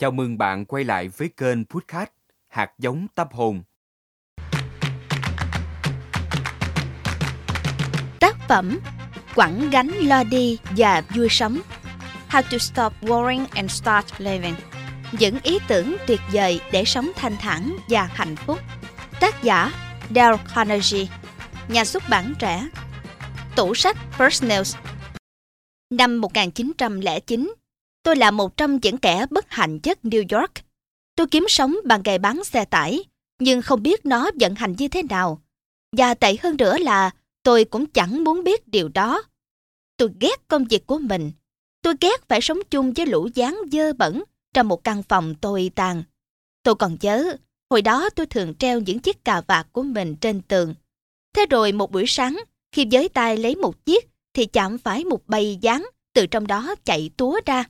Chào mừng bạn quay lại với kênh Podcast Hạt giống tâm hồn. Tác phẩm Quẳng gánh lo đi và vui sống. How to stop worrying and start living. Những ý tưởng tuyệt vời để sống thanh thản và hạnh phúc. Tác giả Dale Carnegie. Nhà xuất bản trẻ. Tủ sách First News Năm 1909, tôi là một trong những kẻ bất hạnh nhất New York. Tôi kiếm sống bằng nghề bán xe tải, nhưng không biết nó vận hành như thế nào. Và tệ hơn nữa là tôi cũng chẳng muốn biết điều đó. Tôi ghét công việc của mình. Tôi ghét phải sống chung với lũ gián dơ bẩn trong một căn phòng tồi tàn. Tôi còn nhớ, hồi đó tôi thường treo những chiếc cà vạt của mình trên tường. Thế rồi một buổi sáng, khi giới tay lấy một chiếc, thì chạm phải một bầy gián từ trong đó chạy túa ra.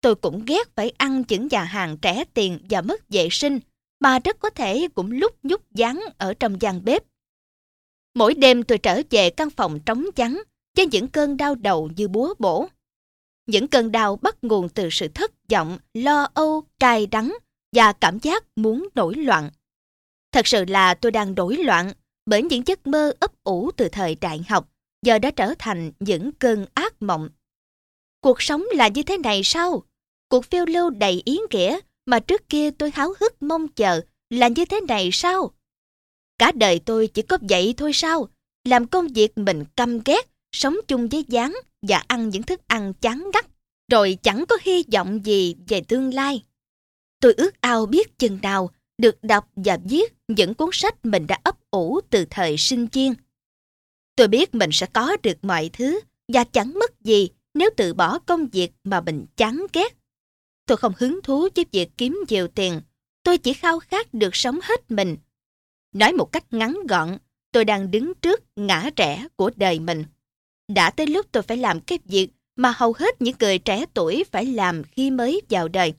Tôi cũng ghét phải ăn những nhà hàng trẻ tiền và mất vệ sinh, mà rất có thể cũng lúc nhúc dán ở trong gian bếp. Mỗi đêm tôi trở về căn phòng trống trắng với những cơn đau đầu như búa bổ. Những cơn đau bắt nguồn từ sự thất vọng, lo âu, cay đắng và cảm giác muốn nổi loạn. Thật sự là tôi đang nổi loạn bởi những giấc mơ ấp ủ từ thời đại học giờ đã trở thành những cơn ác mộng. Cuộc sống là như thế này sao? Cuộc phiêu lưu đầy ý nghĩa mà trước kia tôi háo hức mong chờ là như thế này sao? Cả đời tôi chỉ có vậy thôi sao? Làm công việc mình căm ghét, sống chung với gián và ăn những thức ăn chán ngắt, rồi chẳng có hy vọng gì về tương lai. Tôi ước ao biết chừng nào được đọc và viết những cuốn sách mình đã ấp ủ từ thời sinh viên. Tôi biết mình sẽ có được mọi thứ và chẳng mất gì nếu tự bỏ công việc mà mình chán ghét. Tôi không hứng thú với việc kiếm nhiều tiền. Tôi chỉ khao khát được sống hết mình. Nói một cách ngắn gọn, tôi đang đứng trước ngã rẽ của đời mình. Đã tới lúc tôi phải làm cái việc mà hầu hết những người trẻ tuổi phải làm khi mới vào đời.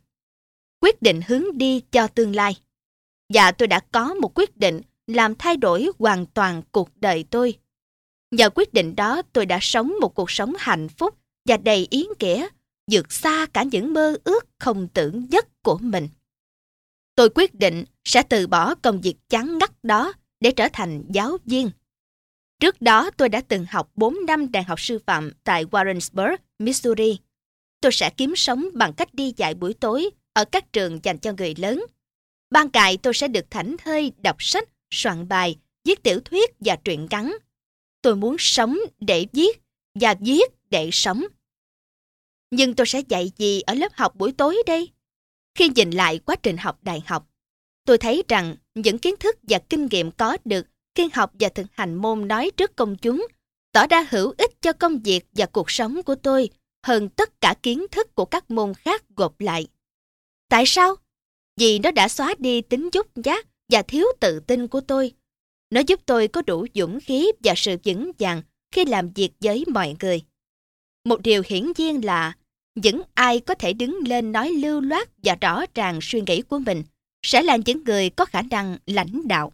Quyết định hướng đi cho tương lai. Và tôi đã có một quyết định làm thay đổi hoàn toàn cuộc đời tôi. Nhờ quyết định đó tôi đã sống một cuộc sống hạnh phúc và đầy ý nghĩa, vượt xa cả những mơ ước không tưởng nhất của mình. Tôi quyết định sẽ từ bỏ công việc chán ngắt đó để trở thành giáo viên. Trước đó tôi đã từng học 4 năm đại học sư phạm tại Warrensburg, Missouri. Tôi sẽ kiếm sống bằng cách đi dạy buổi tối ở các trường dành cho người lớn. Ban cài tôi sẽ được thảnh thơi đọc sách, soạn bài, viết tiểu thuyết và truyện ngắn Tôi muốn sống để viết và viết để sống. Nhưng tôi sẽ dạy gì ở lớp học buổi tối đây? Khi nhìn lại quá trình học đại học, tôi thấy rằng những kiến thức và kinh nghiệm có được khi học và thực hành môn nói trước công chúng tỏ ra hữu ích cho công việc và cuộc sống của tôi hơn tất cả kiến thức của các môn khác gộp lại. Tại sao? Vì nó đã xóa đi tính dúc giác và thiếu tự tin của tôi nó giúp tôi có đủ dũng khí và sự vững vàng khi làm việc với mọi người. Một điều hiển nhiên là những ai có thể đứng lên nói lưu loát và rõ ràng suy nghĩ của mình sẽ là những người có khả năng lãnh đạo.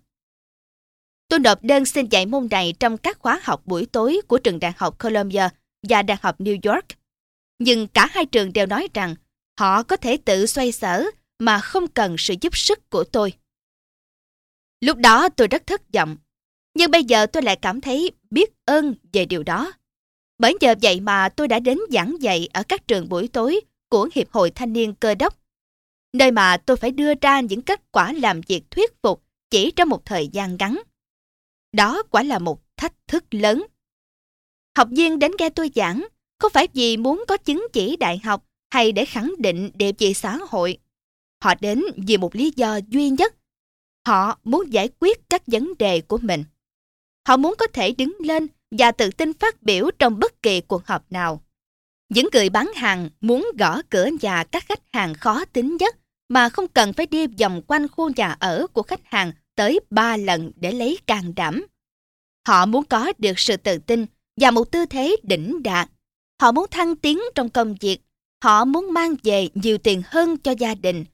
Tôi nộp đơn xin dạy môn này trong các khóa học buổi tối của trường đại học Columbia và đại học New York. Nhưng cả hai trường đều nói rằng họ có thể tự xoay sở mà không cần sự giúp sức của tôi. Lúc đó tôi rất thất vọng, nhưng bây giờ tôi lại cảm thấy biết ơn về điều đó. Bởi giờ vậy mà tôi đã đến giảng dạy ở các trường buổi tối của Hiệp hội Thanh niên Cơ đốc, nơi mà tôi phải đưa ra những kết quả làm việc thuyết phục chỉ trong một thời gian ngắn. Đó quả là một thách thức lớn. Học viên đến nghe tôi giảng không phải vì muốn có chứng chỉ đại học hay để khẳng định địa vị xã hội. Họ đến vì một lý do duy nhất Họ muốn giải quyết các vấn đề của mình. Họ muốn có thể đứng lên và tự tin phát biểu trong bất kỳ cuộc họp nào. Những người bán hàng muốn gõ cửa nhà các khách hàng khó tính nhất mà không cần phải đi vòng quanh khu nhà ở của khách hàng tới ba lần để lấy can đảm. Họ muốn có được sự tự tin và một tư thế đỉnh đạt. Họ muốn thăng tiến trong công việc. Họ muốn mang về nhiều tiền hơn cho gia đình.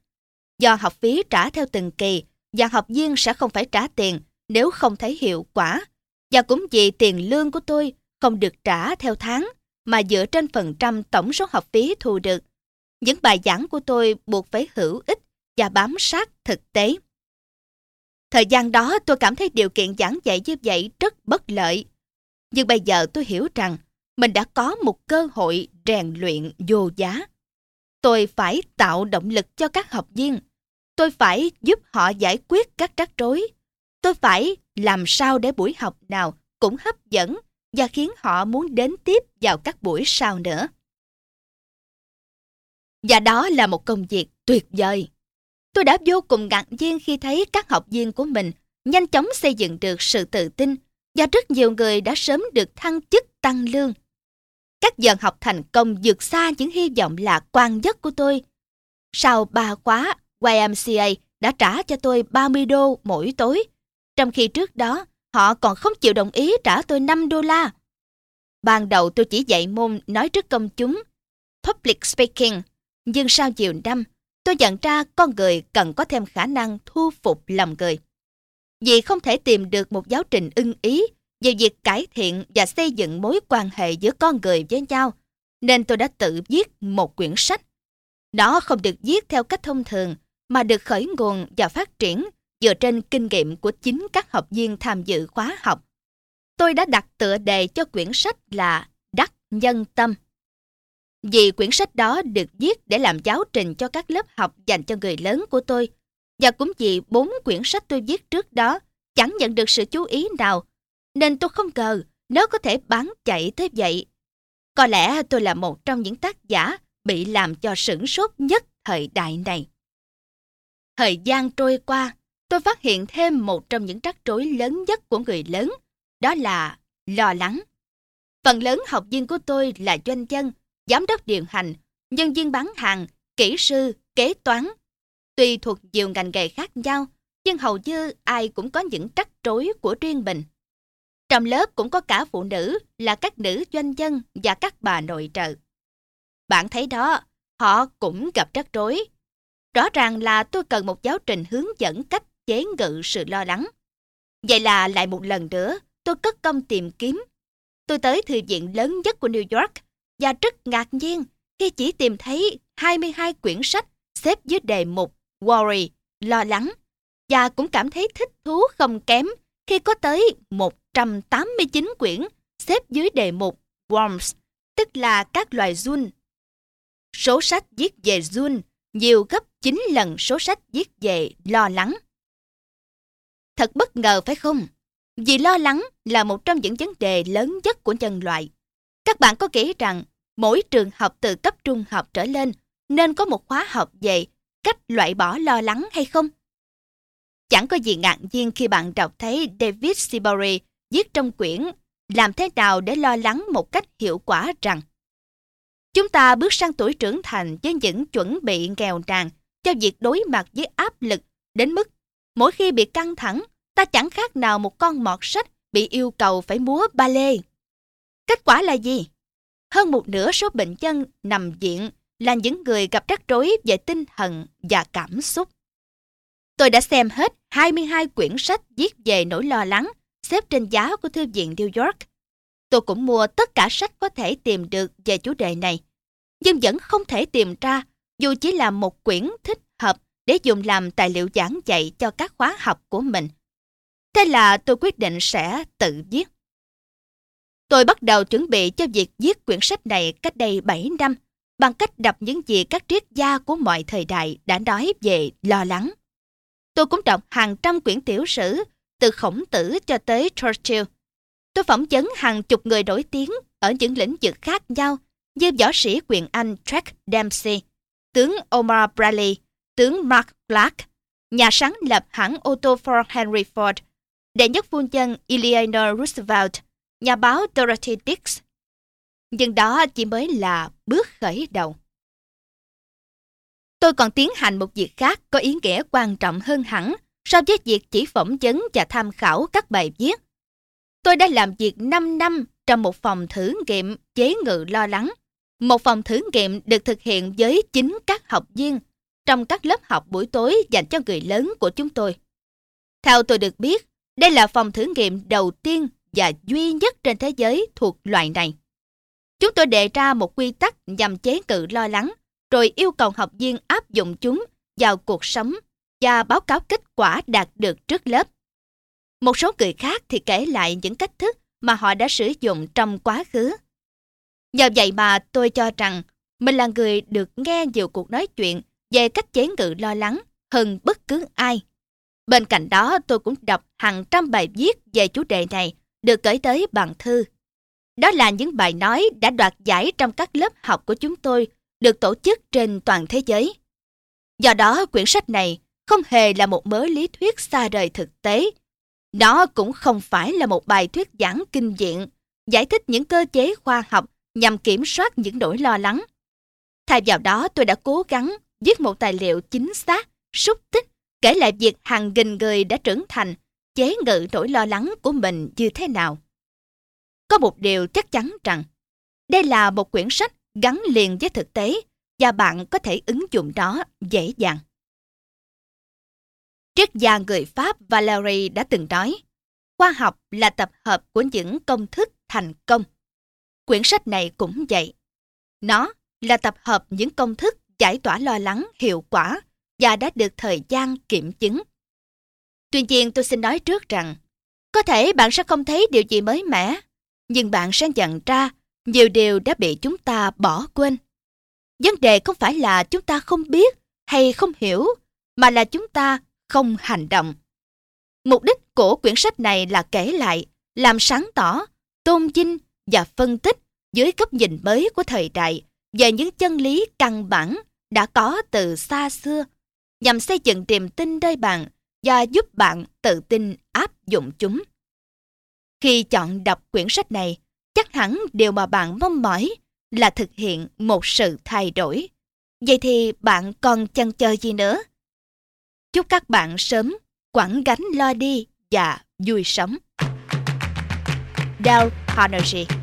Do học phí trả theo từng kỳ và học viên sẽ không phải trả tiền nếu không thấy hiệu quả. Và cũng vì tiền lương của tôi không được trả theo tháng, mà dựa trên phần trăm tổng số học phí thu được. Những bài giảng của tôi buộc phải hữu ích và bám sát thực tế. Thời gian đó tôi cảm thấy điều kiện giảng dạy như vậy rất bất lợi. Nhưng bây giờ tôi hiểu rằng mình đã có một cơ hội rèn luyện vô giá. Tôi phải tạo động lực cho các học viên. Tôi phải giúp họ giải quyết các rắc rối. Tôi phải làm sao để buổi học nào cũng hấp dẫn và khiến họ muốn đến tiếp vào các buổi sau nữa. Và đó là một công việc tuyệt vời. Tôi đã vô cùng ngạc nhiên khi thấy các học viên của mình nhanh chóng xây dựng được sự tự tin và rất nhiều người đã sớm được thăng chức tăng lương. Các giờ học thành công vượt xa những hy vọng lạc quan nhất của tôi. Sau ba khóa, YMCA đã trả cho tôi 30 đô mỗi tối, trong khi trước đó họ còn không chịu đồng ý trả tôi 5 đô la. Ban đầu tôi chỉ dạy môn nói trước công chúng, public speaking, nhưng sau nhiều năm, tôi nhận ra con người cần có thêm khả năng thu phục lòng người. Vì không thể tìm được một giáo trình ưng ý về việc cải thiện và xây dựng mối quan hệ giữa con người với nhau, nên tôi đã tự viết một quyển sách. Đó không được viết theo cách thông thường, mà được khởi nguồn và phát triển dựa trên kinh nghiệm của chính các học viên tham dự khóa học. Tôi đã đặt tựa đề cho quyển sách là Đắc Nhân Tâm. Vì quyển sách đó được viết để làm giáo trình cho các lớp học dành cho người lớn của tôi, và cũng vì bốn quyển sách tôi viết trước đó chẳng nhận được sự chú ý nào, nên tôi không ngờ nó có thể bán chạy tới vậy. Có lẽ tôi là một trong những tác giả bị làm cho sửng sốt nhất thời đại này. Thời gian trôi qua, tôi phát hiện thêm một trong những rắc rối lớn nhất của người lớn, đó là lo lắng. Phần lớn học viên của tôi là doanh nhân, giám đốc điều hành, nhân viên bán hàng, kỹ sư, kế toán. Tuy thuộc nhiều ngành nghề khác nhau, nhưng hầu như ai cũng có những rắc rối của riêng mình. Trong lớp cũng có cả phụ nữ là các nữ doanh nhân và các bà nội trợ. Bạn thấy đó, họ cũng gặp rắc rối. Rõ ràng là tôi cần một giáo trình hướng dẫn cách chế ngự sự lo lắng. Vậy là lại một lần nữa, tôi cất công tìm kiếm. Tôi tới thư viện lớn nhất của New York và rất ngạc nhiên khi chỉ tìm thấy 22 quyển sách xếp dưới đề mục Worry, lo lắng, và cũng cảm thấy thích thú không kém khi có tới 189 quyển xếp dưới đề mục Worms, tức là các loài giun. Số sách viết về giun nhiều gấp 9 lần số sách viết về lo lắng. Thật bất ngờ phải không? Vì lo lắng là một trong những vấn đề lớn nhất của nhân loại. Các bạn có kể rằng mỗi trường học từ cấp trung học trở lên nên có một khóa học về cách loại bỏ lo lắng hay không? Chẳng có gì ngạc nhiên khi bạn đọc thấy David Sibori viết trong quyển Làm thế nào để lo lắng một cách hiệu quả rằng, Chúng ta bước sang tuổi trưởng thành với những chuẩn bị nghèo nàn cho việc đối mặt với áp lực đến mức mỗi khi bị căng thẳng, ta chẳng khác nào một con mọt sách bị yêu cầu phải múa ba lê. Kết quả là gì? Hơn một nửa số bệnh nhân nằm viện là những người gặp rắc rối về tinh thần và cảm xúc. Tôi đã xem hết 22 quyển sách viết về nỗi lo lắng xếp trên giá của Thư viện New York. Tôi cũng mua tất cả sách có thể tìm được về chủ đề này, nhưng vẫn không thể tìm ra dù chỉ là một quyển thích để dùng làm tài liệu giảng dạy cho các khóa học của mình. Thế là tôi quyết định sẽ tự viết. Tôi bắt đầu chuẩn bị cho việc viết quyển sách này cách đây 7 năm bằng cách đọc những gì các triết gia của mọi thời đại đã nói về lo lắng. Tôi cũng đọc hàng trăm quyển tiểu sử, từ khổng tử cho tới Churchill. Tôi phỏng vấn hàng chục người nổi tiếng ở những lĩnh vực khác nhau như võ sĩ quyền Anh Jack Dempsey, tướng Omar Bradley, tướng Mark Black, nhà sáng lập hãng ô tô Ford Henry Ford, đệ nhất phu nhân Eleanor Roosevelt, nhà báo Dorothy Dix. Nhưng đó chỉ mới là bước khởi đầu. Tôi còn tiến hành một việc khác có ý nghĩa quan trọng hơn hẳn so với việc chỉ phỏng vấn và tham khảo các bài viết. Tôi đã làm việc 5 năm trong một phòng thử nghiệm chế ngự lo lắng. Một phòng thử nghiệm được thực hiện với chính các học viên trong các lớp học buổi tối dành cho người lớn của chúng tôi. Theo tôi được biết, đây là phòng thử nghiệm đầu tiên và duy nhất trên thế giới thuộc loại này. Chúng tôi đề ra một quy tắc nhằm chế ngự lo lắng rồi yêu cầu học viên áp dụng chúng vào cuộc sống và báo cáo kết quả đạt được trước lớp. Một số người khác thì kể lại những cách thức mà họ đã sử dụng trong quá khứ. Nhờ vậy mà tôi cho rằng mình là người được nghe nhiều cuộc nói chuyện về cách chế ngự lo lắng hơn bất cứ ai. Bên cạnh đó tôi cũng đọc hàng trăm bài viết về chủ đề này được gửi tới bằng thư. Đó là những bài nói đã đoạt giải trong các lớp học của chúng tôi được tổ chức trên toàn thế giới. Do đó quyển sách này không hề là một mớ lý thuyết xa rời thực tế. Nó cũng không phải là một bài thuyết giảng kinh diện, giải thích những cơ chế khoa học nhằm kiểm soát những nỗi lo lắng. Thay vào đó tôi đã cố gắng viết một tài liệu chính xác, xúc tích, kể lại việc hàng nghìn người đã trưởng thành, chế ngự nỗi lo lắng của mình như thế nào. Có một điều chắc chắn rằng, đây là một quyển sách gắn liền với thực tế và bạn có thể ứng dụng nó dễ dàng. Triết gia người Pháp Valery đã từng nói, khoa học là tập hợp của những công thức thành công. Quyển sách này cũng vậy. Nó là tập hợp những công thức giải tỏa lo lắng hiệu quả và đã được thời gian kiểm chứng. Tuy nhiên tôi xin nói trước rằng, có thể bạn sẽ không thấy điều gì mới mẻ, nhưng bạn sẽ nhận ra nhiều điều đã bị chúng ta bỏ quên. Vấn đề không phải là chúng ta không biết hay không hiểu, mà là chúng ta không hành động. Mục đích của quyển sách này là kể lại, làm sáng tỏ, tôn vinh và phân tích dưới góc nhìn mới của thời đại về những chân lý căn bản đã có từ xa xưa, nhằm xây dựng niềm tin nơi bạn và giúp bạn tự tin áp dụng chúng. Khi chọn đọc quyển sách này, chắc hẳn điều mà bạn mong mỏi là thực hiện một sự thay đổi. Vậy thì bạn còn chần chờ gì nữa? Chúc các bạn sớm quẳng gánh lo đi và vui sống. Dale Carnegie